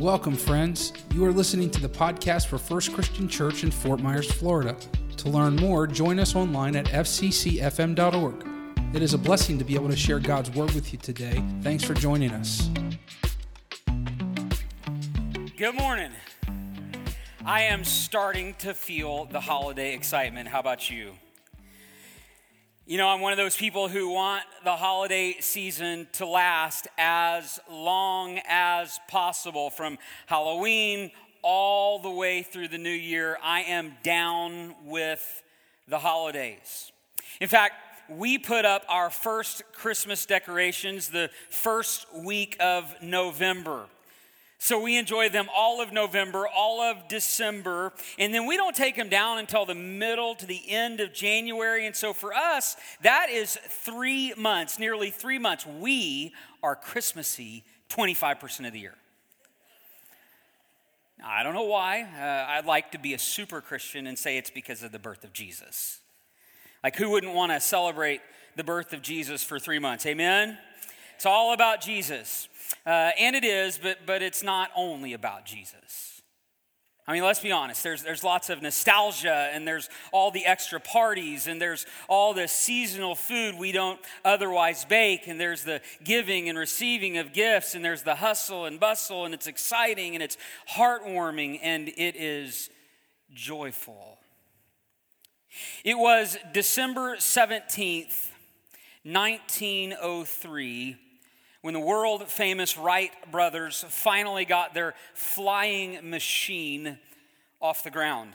Welcome, friends. You are listening to the podcast for First Christian Church in Fort Myers, Florida. To learn more, join us online at fccfm.org. It is a blessing to be able to share God's Word with you today. Thanks for joining us. Good morning. I am starting to feel the holiday excitement. How about you? You know, I'm one of those people who want the holiday season to last as long as possible from Halloween all the way through the new year. I am down with the holidays. In fact, we put up our first Christmas decorations the first week of November. So we enjoy them all of November, all of December, and then we don't take them down until the middle to the end of January. And so for us, that is three months, nearly three months. We are Christmassy 25% of the year. I don't know why. Uh, I'd like to be a super Christian and say it's because of the birth of Jesus. Like, who wouldn't want to celebrate the birth of Jesus for three months? Amen? It's all about Jesus. Uh, and it is, but, but it's not only about Jesus. I mean, let's be honest, there's, there's lots of nostalgia, and there's all the extra parties, and there's all the seasonal food we don't otherwise bake, and there's the giving and receiving of gifts, and there's the hustle and bustle, and it's exciting, and it's heartwarming, and it is joyful. It was December 17th, 1903 when the world famous Wright brothers finally got their flying machine off the ground.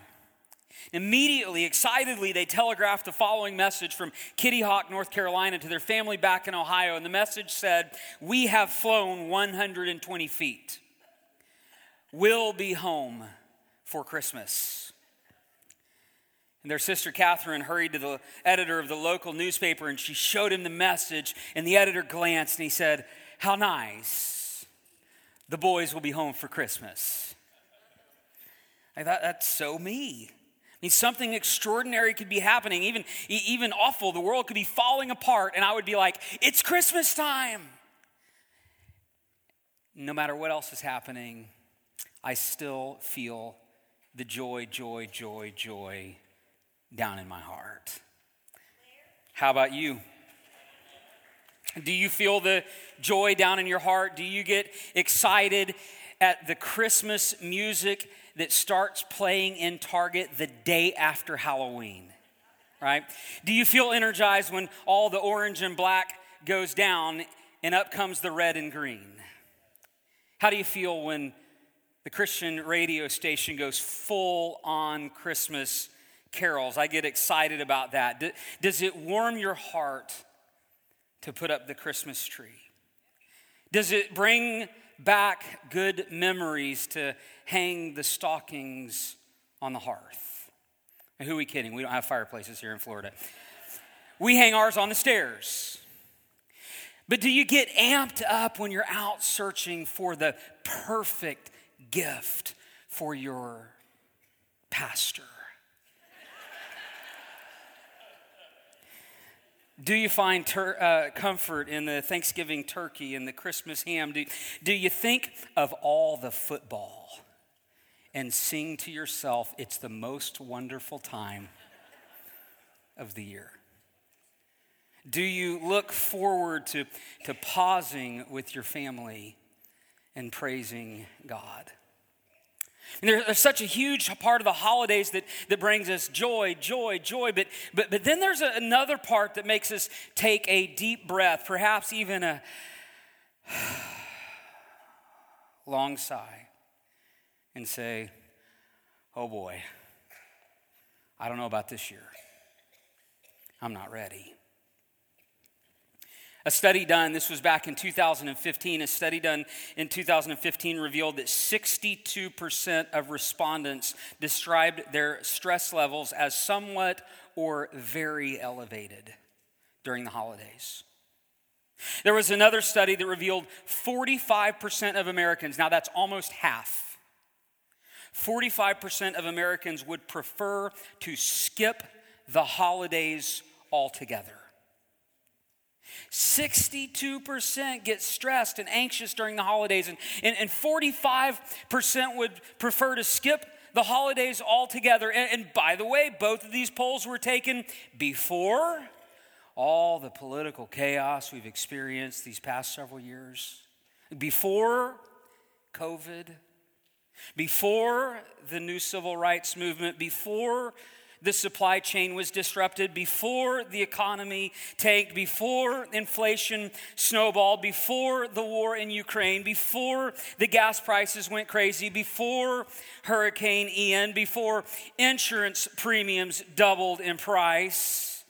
Immediately, excitedly, they telegraphed the following message from Kitty Hawk, North Carolina, to their family back in Ohio. And the message said, We have flown 120 feet. We'll be home for Christmas. And their sister Katharine hurried to the editor of the local newspaper and she showed him the message. And the editor glanced and he said, How nice. The boys will be home for Christmas. I thought, that's so me. I mean, something extraordinary could be happening, even, even awful. The world could be falling apart, and I would be like, It's Christmas time. No matter what else is happening, I still feel the joy, joy, joy, joy down in my heart. How about you? Do you feel the joy down in your heart? Do you get excited at the Christmas music that starts playing in Target the day after Halloween? Right? Do you feel energized when all the orange and black goes down and up comes the red and green? How do you feel when the Christian radio station goes full on Christmas carols. I get excited about that. Does it warm your heart to put up the Christmas tree? Does it bring back good memories to hang the stockings on the hearth? And who are we kidding? We don't have fireplaces here in Florida. We hang ours on the stairs. But do you get amped up when you're out searching for the perfect gift for your pastor? Do you find ter- uh, comfort in the Thanksgiving turkey and the Christmas ham? Do, do you think of all the football and sing to yourself, it's the most wonderful time of the year? Do you look forward to, to pausing with your family and praising God? And there's such a huge part of the holidays that, that brings us joy, joy, joy. But, but, but then there's a, another part that makes us take a deep breath, perhaps even a long sigh, and say, Oh boy, I don't know about this year. I'm not ready. A study done, this was back in 2015, a study done in 2015 revealed that 62% of respondents described their stress levels as somewhat or very elevated during the holidays. There was another study that revealed 45% of Americans, now that's almost half, 45% of Americans would prefer to skip the holidays altogether. 62% get stressed and anxious during the holidays, and, and, and 45% would prefer to skip the holidays altogether. And, and by the way, both of these polls were taken before all the political chaos we've experienced these past several years, before COVID, before the new civil rights movement, before the supply chain was disrupted, before the economy tanked, before inflation snowballed, before the war in Ukraine, before the gas prices went crazy, before Hurricane Ian, before insurance premiums doubled in price,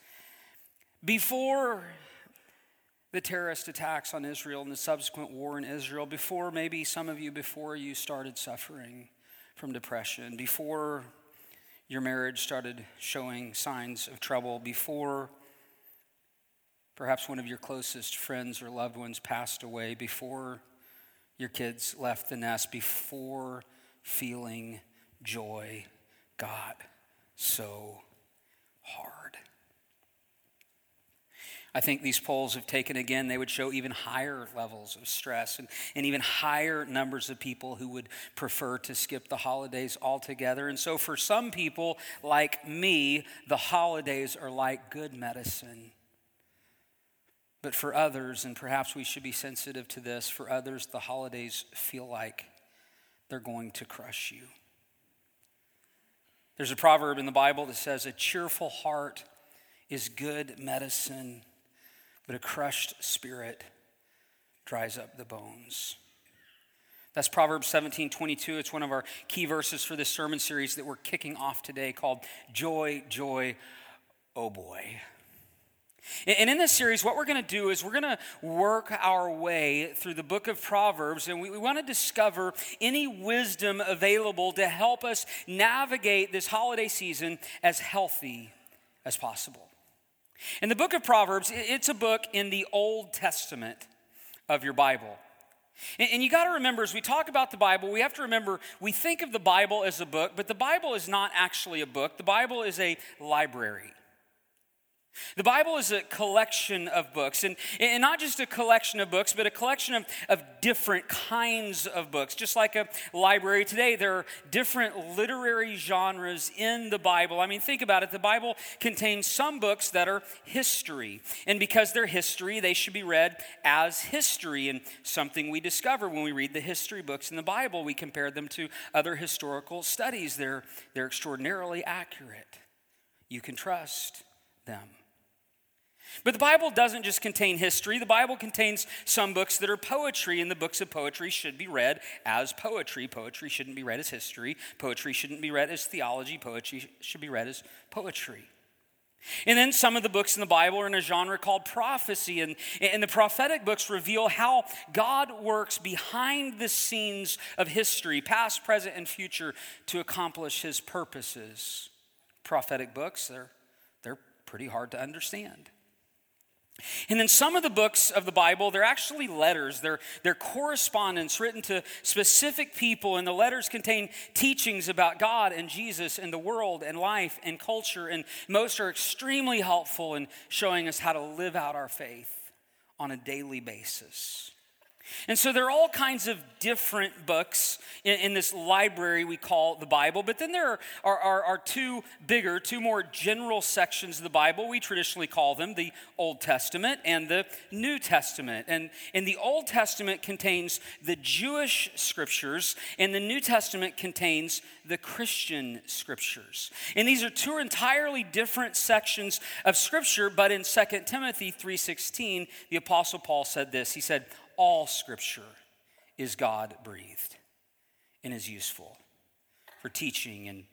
before the terrorist attacks on Israel and the subsequent war in Israel, before maybe some of you, before you started suffering from depression, before your marriage started showing signs of trouble before perhaps one of your closest friends or loved ones passed away, before your kids left the nest, before feeling joy got so hard. I think these polls, have taken again, they would show even higher levels of stress and, and even higher numbers of people who would prefer to skip the holidays altogether. And so, for some people like me, the holidays are like good medicine. But for others, and perhaps we should be sensitive to this, for others, the holidays feel like they're going to crush you. There's a proverb in the Bible that says, A cheerful heart is good medicine but a crushed spirit dries up the bones. That's Proverbs 17 22. It's one of our key verses for this sermon series that we're kicking off today called Joy, Joy, Oh Boy. And in this series, what we're going to do is we're going to work our way through the book of Proverbs, and we, we, want to discover any wisdom available to help us navigate this holiday season as healthy as possible. In the book of Proverbs, it's a book in the Old Testament of your Bible. And you got to remember, as we talk about the Bible, we have to remember we think of the Bible as a book, but the Bible is not actually a book. The Bible is a library. The Bible is a collection of books, and, and not just a collection of books, but a collection of, of different kinds of books. Just like a library today, there are different literary genres in the Bible. I mean, think about it. The Bible contains some books that are history, and because they're history, they should be read as history. And something we discover when we read the history books in the Bible, we compare them to other historical studies. They're, they're extraordinarily accurate. You can trust them. But the Bible doesn't just contain history, the Bible contains some books that are poetry, and the books of poetry should be read as poetry. Poetry shouldn't be read as history, poetry shouldn't be read as theology, poetry should be read as poetry. And then some of the books in the Bible are in a genre called prophecy, and, and the prophetic books reveal how God works behind the scenes of history, past, present, and future, to accomplish his purposes. Prophetic books, they're, they're pretty hard to understand. And then some of the books of the Bible, they're actually letters. They're, they're correspondence written to specific people, and the letters contain teachings about God and Jesus and the world and life and culture. And most are extremely helpful in showing us how to live out our faith on a daily basis. And so there are all kinds of different books in, in this library we call the Bible, but then there are, are, are, two bigger, two more general sections of the Bible. We traditionally call them the Old Testament and the New Testament. And, and the Old Testament contains the Jewish scriptures, and the New Testament contains the Christian scriptures. And these are two entirely different sections of scripture, but in 2 Timothy 3:16, the apostle Paul said this. He said, all scripture is God breathed and is useful for teaching and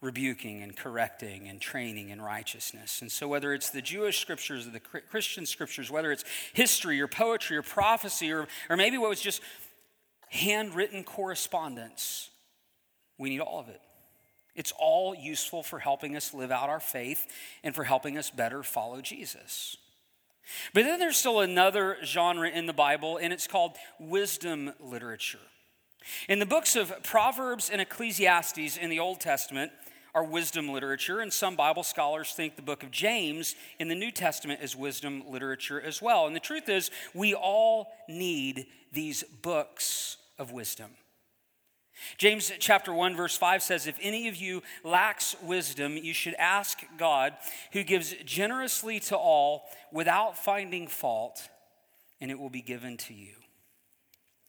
rebuking and correcting and training in righteousness. And so, whether it's the Jewish scriptures or the Christian scriptures, whether it's history or poetry or prophecy or, or maybe what was just handwritten correspondence, we need all of it. It's all useful for helping us live out our faith and for helping us better follow Jesus. But then there's still another genre in the Bible, and it's called wisdom literature. In the books of Proverbs and Ecclesiastes in the Old Testament, are wisdom literature, and some Bible scholars think the book of James in the New Testament is wisdom literature as well. And the truth is, we all need these books of wisdom. James chapter 1 verse 5 says if any of you lacks wisdom you should ask God who gives generously to all without finding fault and it will be given to you.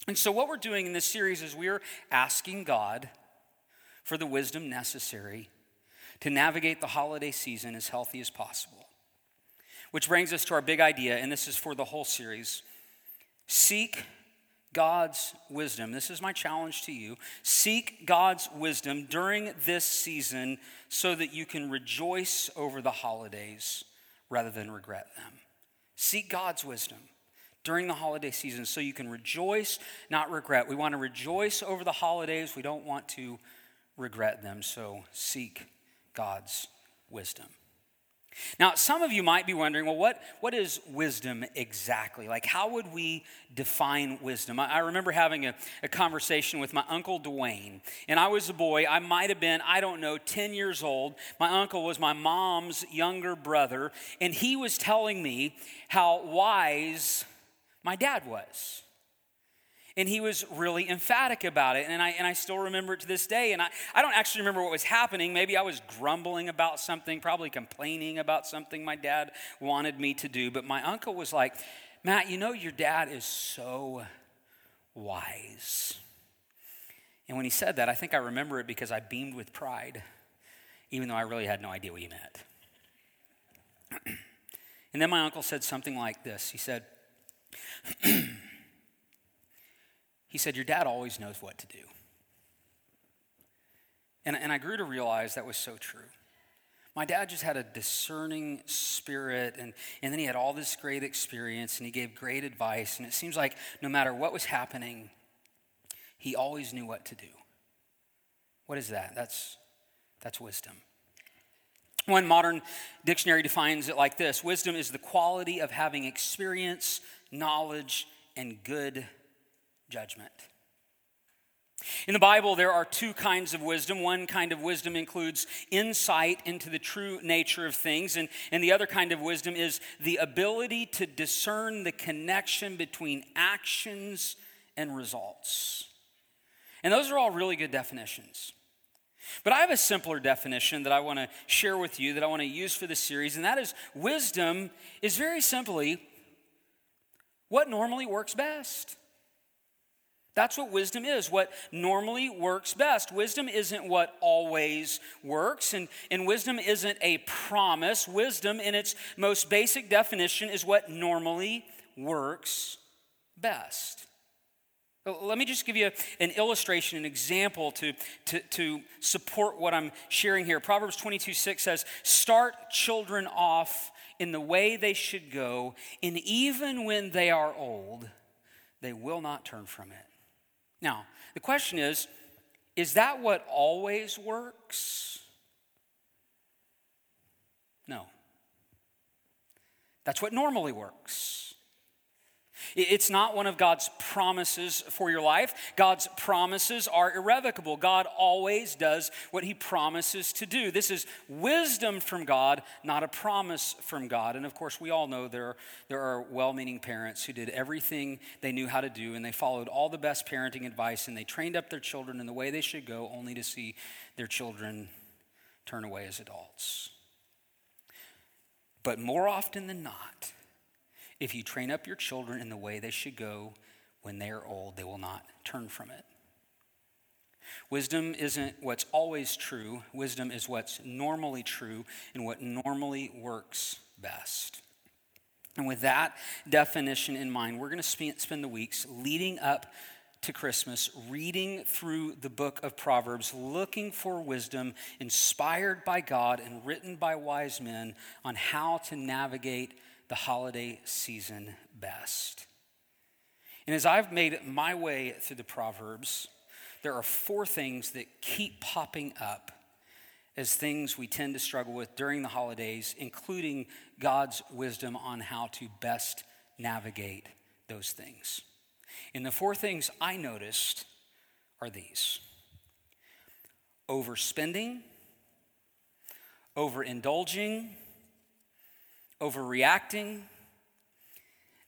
And so what we're doing in this series is we're asking God for the wisdom necessary to navigate the holiday season as healthy as possible. Which brings us to our big idea, and this is for the whole series seek God's wisdom. This is my challenge to you. Seek God's wisdom during this season so that you can rejoice over the holidays rather than regret them. Seek God's wisdom during the holiday season so you can rejoice, not regret. We want to rejoice over the holidays, we don't want to regret them. So seek God's wisdom. Now, some of you might be wondering, well, what, what is wisdom exactly? Like, how would we define wisdom? I, I remember having a, a, conversation with my uncle Dwayne, and I was a boy. I might have been, I don't know, 10 years old. My uncle was my mom's younger brother, and he was telling me how wise my dad was. And he was really emphatic about it. And I, and I still remember it to this day. And I, I don't actually remember what was happening. Maybe I was grumbling about something, probably complaining about something my dad wanted me to do. But my uncle was like, Matt, you know, your dad is so wise. And when he said that, I think I remember it because I beamed with pride, even though I really had no idea what he meant. and then my uncle said something like this He said, he said, Your dad always knows what to do. And, and I grew to realize that was so true. My dad just had a discerning spirit, and, and then he had all this great experience, and he gave great advice. And it seems like no matter what was happening, he always knew what to do. What is that? That's, that's wisdom. One modern dictionary defines it like this Wisdom is the quality of having experience, knowledge, and good judgment. In the Bible, there are two kinds of wisdom. One kind of wisdom includes insight into the true nature of things, and, and the other kind of wisdom is the ability to discern the connection between actions and results. And those are all really good definitions. But I have a simpler definition that I want to share with you, that I want to use for this series, and that is wisdom is very simply what normally works best. That's what wisdom is, what normally works best. Wisdom isn't what always works, and, and wisdom isn't a promise. Wisdom, in its most basic definition, is what normally works best. Let me just give you an illustration, an example to, to, to support what I'm sharing here. Proverbs 22 6 says, Start children off in the way they should go, and even when they are old, they will not turn from it. Now, the question is is that what always works? No. That's what normally works. It's not one of God's promises for your life. God's promises are irrevocable. God always does what he promises to do. This is wisdom from God, not a promise from God. And of course, we all know there, there are well meaning parents who did everything they knew how to do and they followed all the best parenting advice and they trained up their children in the way they should go, only to see their children turn away as adults. But more often than not, if you train up your children in the way they should go when they are old, they will not turn from it. Wisdom isn't what's always true, wisdom is what's normally true and what normally works best. And with that definition in mind, we're going to spend the weeks leading up to Christmas reading through the book of Proverbs, looking for wisdom inspired by God and written by wise men on how to navigate the holiday season best. And as I've made my way through the Proverbs, there are four things that keep popping up as things we tend to struggle with during the holidays, including God's wisdom on how to best navigate those things. And the four things I noticed are these overspending, overindulging, overreacting,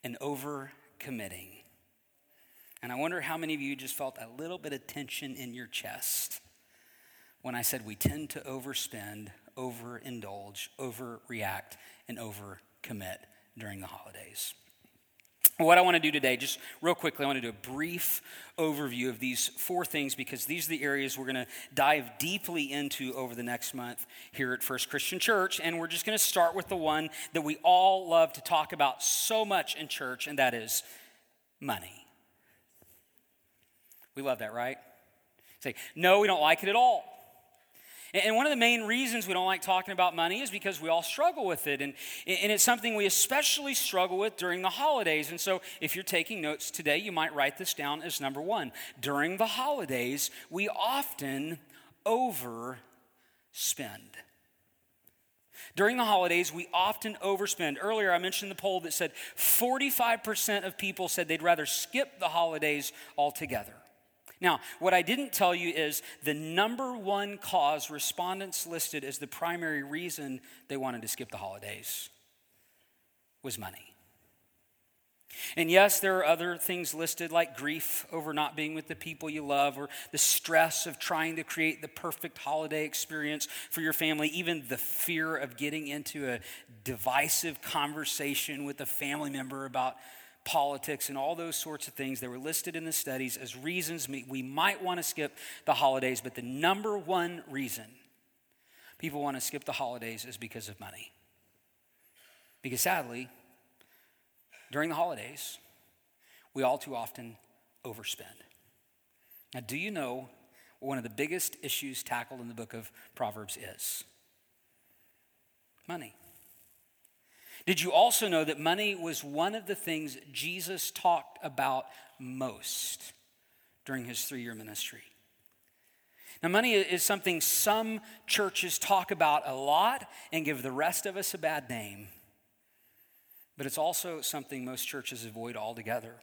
and overcommitting. And I wonder how many of you just felt a little bit of tension in your chest when I said we tend to overspend, overindulge, overreact, and overcommit during the holidays. What I want to do today, just real quickly, I want to do a brief overview of these four things because these are the areas we're going to dive deeply into over the next month here at First Christian Church. And we're just going to start with the one that we all love to talk about so much in church, and that is money. We love that, right? Say, no, we don't like it at all. And one of the main reasons we don't like talking about money is because we all struggle with it. And, and it's something we especially struggle with during the holidays. And so if you're taking notes today, you might write this down as number one. During the holidays, we often overspend. During the holidays, we often overspend. Earlier, I mentioned the poll that said 45% of people said they'd rather skip the holidays altogether. Now, what I didn't tell you is the number one cause respondents listed as the primary reason they wanted to skip the holidays was money. And yes, there are other things listed like grief over not being with the people you love, or the stress of trying to create the perfect holiday experience for your family, even the fear of getting into a divisive conversation with a family member about politics, and all those sorts of things. They were listed in the studies as reasons we might want to skip the holidays, but the number one reason people want to skip the holidays is because of money. Because sadly, during the holidays, we all too often overspend. Now, do you know one of the biggest issues tackled in the book of Proverbs is? Money. Did you also know that money was one of the things Jesus talked about most during his three year ministry? Now, money is something some churches talk about a lot and give the rest of us a bad name, but it's also something most churches avoid altogether.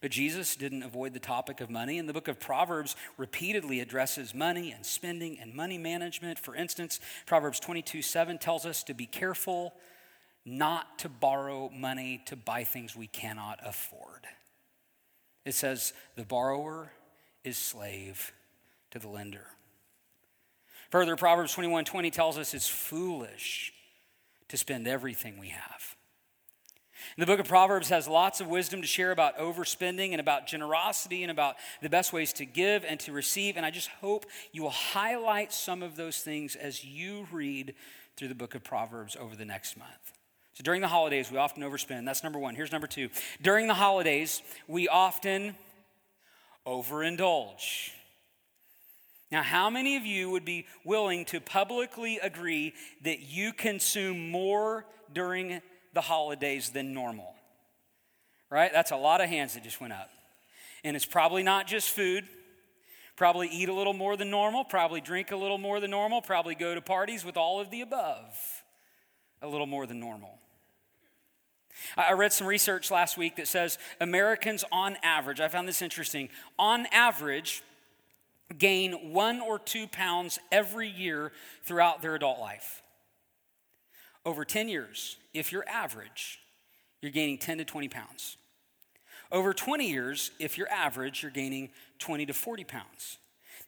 But Jesus didn't avoid the topic of money, and the book of Proverbs repeatedly addresses money and spending and money management. For instance, Proverbs 22 7 tells us to be careful not to borrow money to buy things we cannot afford. It says, the borrower is slave to the lender. Further, Proverbs 21 20 tells us it's foolish to spend everything we have. And the book of Proverbs has lots of wisdom to share about overspending and about generosity and about the best ways to give and to receive. And I just hope you will highlight some of those things as you read through the book of Proverbs over the next month. So during the holidays, we often overspend. That's number one. Here's number two. During the holidays, we often overindulge. Now, how many of you would be willing to publicly agree that you consume more during the holidays than normal? Right? That's a lot of hands that just went up. And it's probably not just food. Probably eat a little more than normal, probably drink a little more than normal, probably go to parties with all of the above a little more than normal. I read some research last week that says Americans, on average, I found this interesting, on average, gain one or two pounds every year throughout their adult life. Over 10 years, if you're average, you're gaining 10 to 20 pounds. Over 20 years, if you're average, you're gaining 20 to 40 pounds.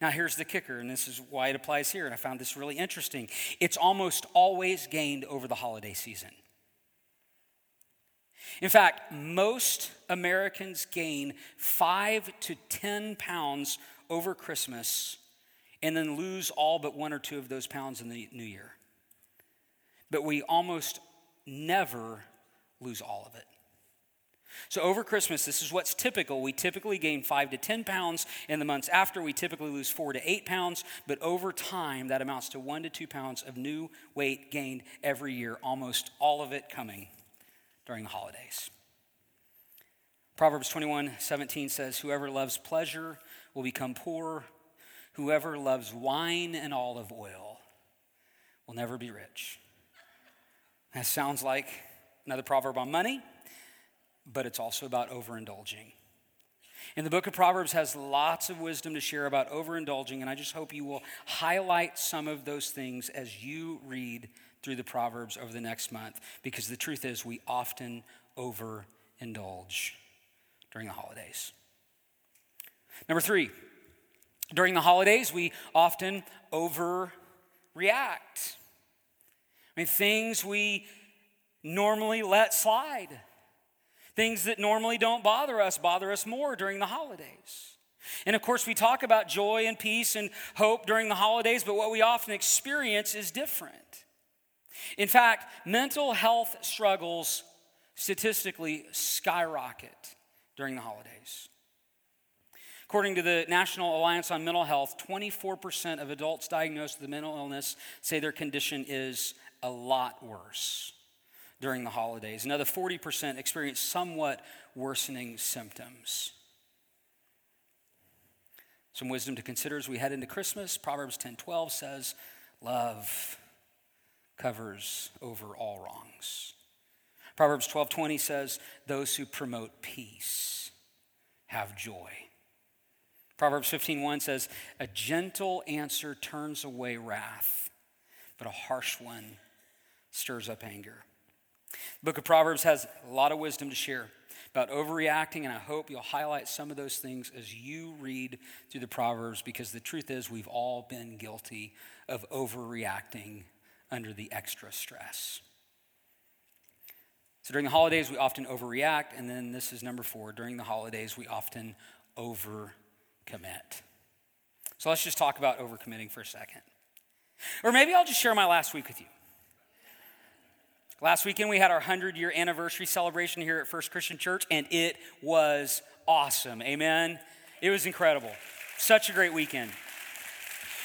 Now, here's the kicker, and this is why it applies here, and I found this really interesting. It's almost always gained over the holiday season. In fact, most Americans gain five to 10 pounds over Christmas and then lose all but one or two of those pounds in the new year. But we almost never lose all of it. So, over Christmas, this is what's typical. We typically gain five to 10 pounds. In the months after, we typically lose four to eight pounds. But over time, that amounts to one to two pounds of new weight gained every year, almost all of it coming during the holidays. Proverbs 21 17 says, Whoever loves pleasure will become poor. Whoever loves wine and olive oil will never be rich. That sounds like another proverb on money, but it's also about overindulging. And the book of Proverbs has lots of wisdom to share about overindulging, and I just hope you will highlight some of those things as you read through the Proverbs over the next month, because the truth is, we often overindulge during the holidays. Number three, during the holidays, we often overreact. I mean, things we normally let slide, things that normally don't bother us, bother us more during the holidays. And of course, we talk about joy and peace and hope during the holidays, but what we often experience is different. In fact, mental health struggles statistically skyrocket during the holidays. According to the National Alliance on Mental Health, 24% of adults diagnosed with mental illness say their condition is a lot worse during the holidays. Another 40% experience somewhat worsening symptoms. Some wisdom to consider as we head into Christmas. Proverbs 10:12 says, "Love covers over all wrongs." Proverbs 12:20 says, "Those who promote peace have joy." Proverbs 15:1 says, "A gentle answer turns away wrath, but a harsh one stirs up anger." The book of Proverbs has a lot of wisdom to share about overreacting, and I hope you'll highlight some of those things as you read through the Proverbs because the truth is, we've all been guilty of overreacting under the extra stress. So during the holidays, we often overreact, and then this is number four during the holidays, we often over commit. So let's just talk about overcommitting for a second. Or maybe I'll just share my last week with you. Last weekend, we had our 100 year anniversary celebration here at First Christian Church, and it was awesome. Amen. It was incredible. Such a great weekend.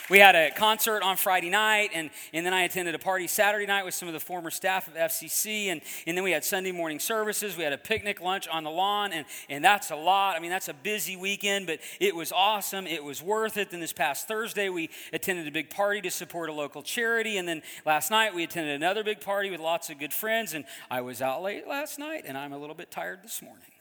We had a concert on Friday night, and, and then I attended a party Saturday night with some of the former staff of FCC, and, and then we had Sunday morning services. We had a picnic lunch on the lawn, and, and that's a lot. I mean, that's a busy weekend, but it was awesome. It was worth it. Then this past Thursday, we attended a big party to support a local charity, and then last night, we attended another big party with lots of good friends, and I was out late last night, and I'm a little bit tired this morning.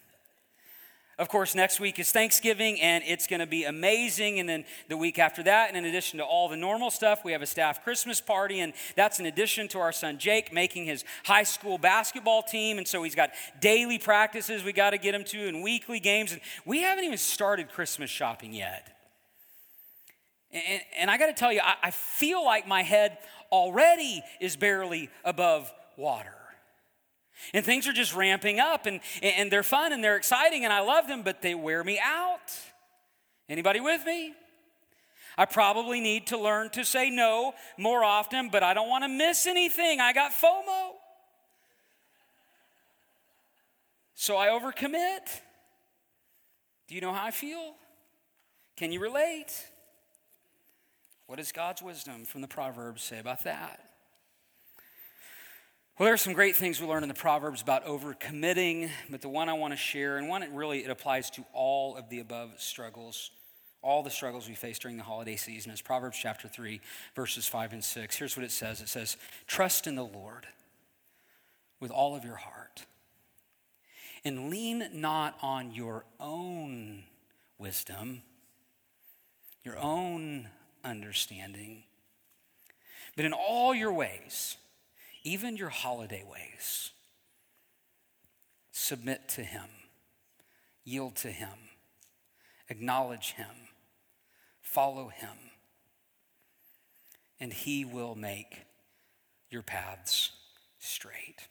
Of course, next week is Thanksgiving, and it's going to be amazing. And then the week after that, and in addition to all the normal stuff, we have a staff Christmas party, and that's in addition to our son Jake making his high school basketball team. And so he's got daily practices we got to get him to, and weekly games. And we haven't even started Christmas shopping yet. And, and I got to tell you, I, I feel like my head already is barely above water. And things are just ramping up and, and they're fun and they're exciting and I love them, but they wear me out. Anybody with me? I probably need to learn to say no more often, but I don't want to miss anything. I got FOMO. So I overcommit. Do you know how I feel? Can you relate? What does God's wisdom from the Proverbs say about that? Well, there are some great things we learn in the Proverbs about overcommitting, but the one I want to share, and one it really it applies to all of the above struggles, all the struggles we face during the holiday season, is Proverbs chapter 3, verses 5 and 6. Here's what it says it says, Trust in the Lord with all of your heart, and lean not on your own wisdom, your own understanding, but in all your ways even your holiday ways. Submit to Him, yield to Him, acknowledge Him, follow Him, and He will make your paths straight.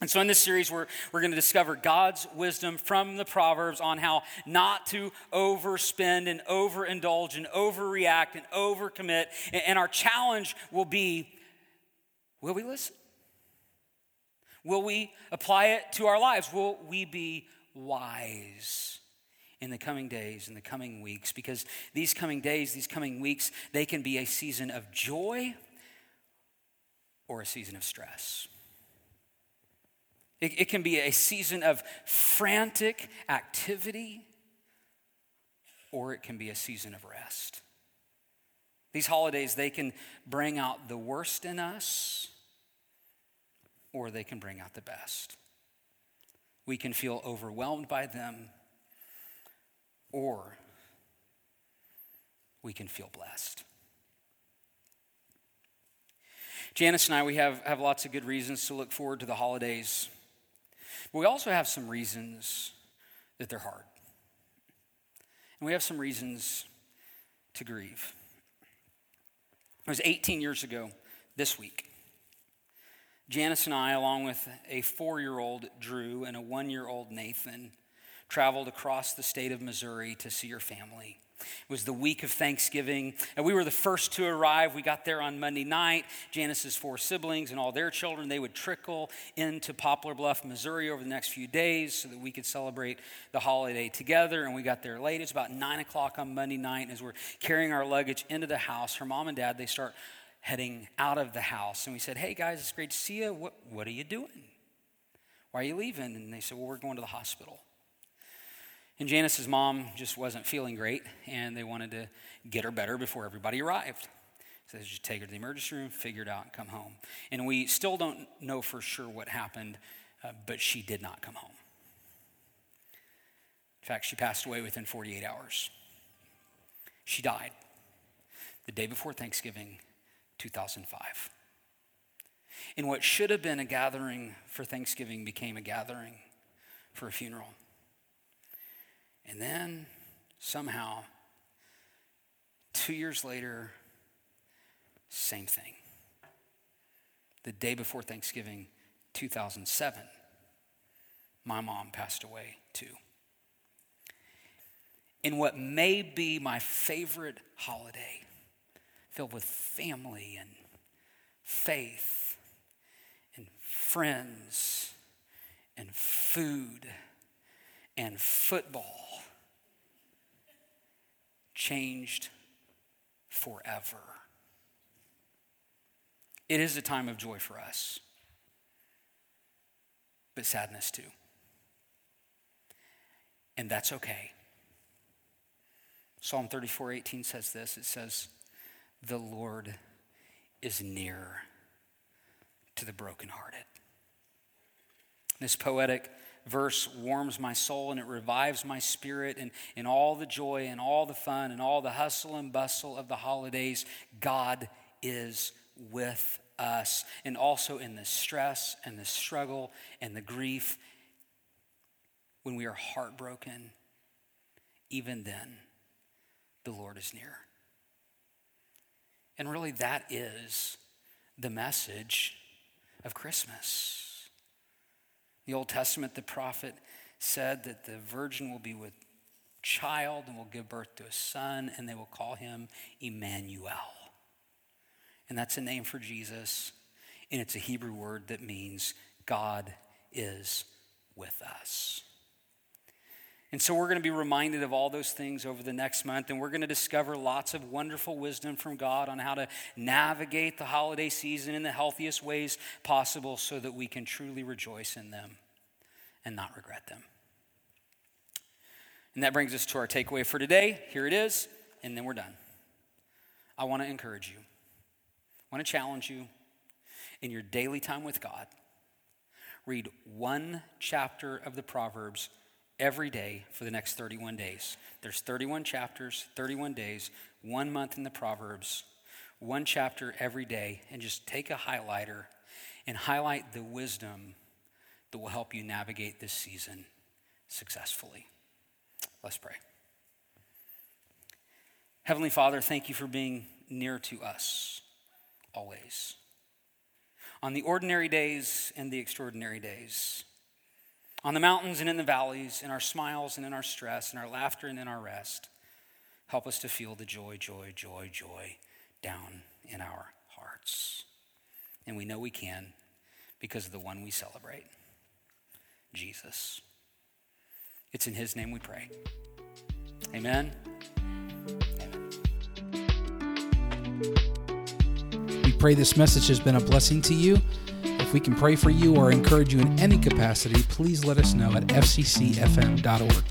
And so, in this series, we're, we're going to discover God's wisdom from the Proverbs on how not to overspend and overindulge and overreact and overcommit. And our challenge will be Will we listen? Will we apply it to our lives? Will we be wise in the coming days, in the coming weeks? Because these coming days, these coming weeks, they can be a season of joy or a season of stress. It, it can be a season of frantic activity or it can be a season of rest. These holidays, they can bring out the worst in us, or they can bring out the best. We can feel overwhelmed by them, or we can feel blessed. Janice and I, we have, have lots of good reasons to look forward to the holidays. But we also have some reasons that they're hard. And we have some reasons to grieve. It was 18 years ago this week. Janice and I, along with a four year old Drew and a one year old Nathan, traveled across the state of Missouri to see her family. It was the week of Thanksgiving, and we were the first to arrive. We got there on Monday night. Janice's four siblings and all their children, they would trickle into Poplar Bluff, Missouri over the next few days so that we could celebrate the holiday together. And we got there late. It's about 9 o'clock on Monday night. And as we're carrying our luggage into the house, her mom and dad, they start heading out of the house. And we said, Hey guys, it's great to see you. What, what are you doing? Why are you leaving? And they said, Well, we're going to the hospital. And Janice's mom just wasn't feeling great, and they wanted to get her better before everybody arrived. So they just take her to the emergency room, figure it out, and come home. And we still don't know for sure what happened, uh, but she did not come home. In fact, she passed away within 48 hours. She died the day before Thanksgiving, 2005. And what should have been a gathering for Thanksgiving became a gathering for a funeral. And then somehow, two years later, same thing. The day before Thanksgiving, 2007, my mom passed away too. In what may be my favorite holiday, filled with family and faith and friends and food and football changed forever. It is a time of joy for us, but sadness too. And that's okay. Psalm 34 18 says this it says, The Lord is near to the brokenhearted. This poetic verse warms my soul and it revives my spirit and in all the joy and all the fun and all the hustle and bustle of the holidays god is with us. And also in the stress and the struggle and the grief when we are heartbroken even then the lord is near. And really that is the message of christmas the Old Testament, the prophet said that the virgin will be with child and will give birth to a son, and they will call him Emmanuel. And that's a name for Jesus, and it's a Hebrew word that means God is with us. And so we're going to be reminded of all those things over the next month, and we're going to discover lots of wonderful wisdom from God on how to navigate the holiday season in the healthiest ways possible so that we can truly rejoice in them and not regret them. And that brings us to our takeaway for today. Here it is, and then we're done. I want to encourage you, I want to challenge you in your daily time with God. Read one chapter of the Proverbs every day for the next 31 days. There's 31 chapters, 31 days, one month in the Proverbs, one chapter every day, and just take a highlighter and highlight the wisdom that will help you navigate this season successfully. Let's pray. Heavenly Father, thank you for being near to us always. On the ordinary days and the extraordinary days on the mountains and in the valleys, in our smiles and in our stress, in our laughter and in our rest. Help us to feel the joy, joy, joy, joy down in our hearts. And we know we can because of the one we celebrate Jesus. It's in his name we pray. Amen. Amen. We pray this message has been a blessing to you. If we can pray for you or encourage you in any capacity, please let us know at fccfm.org.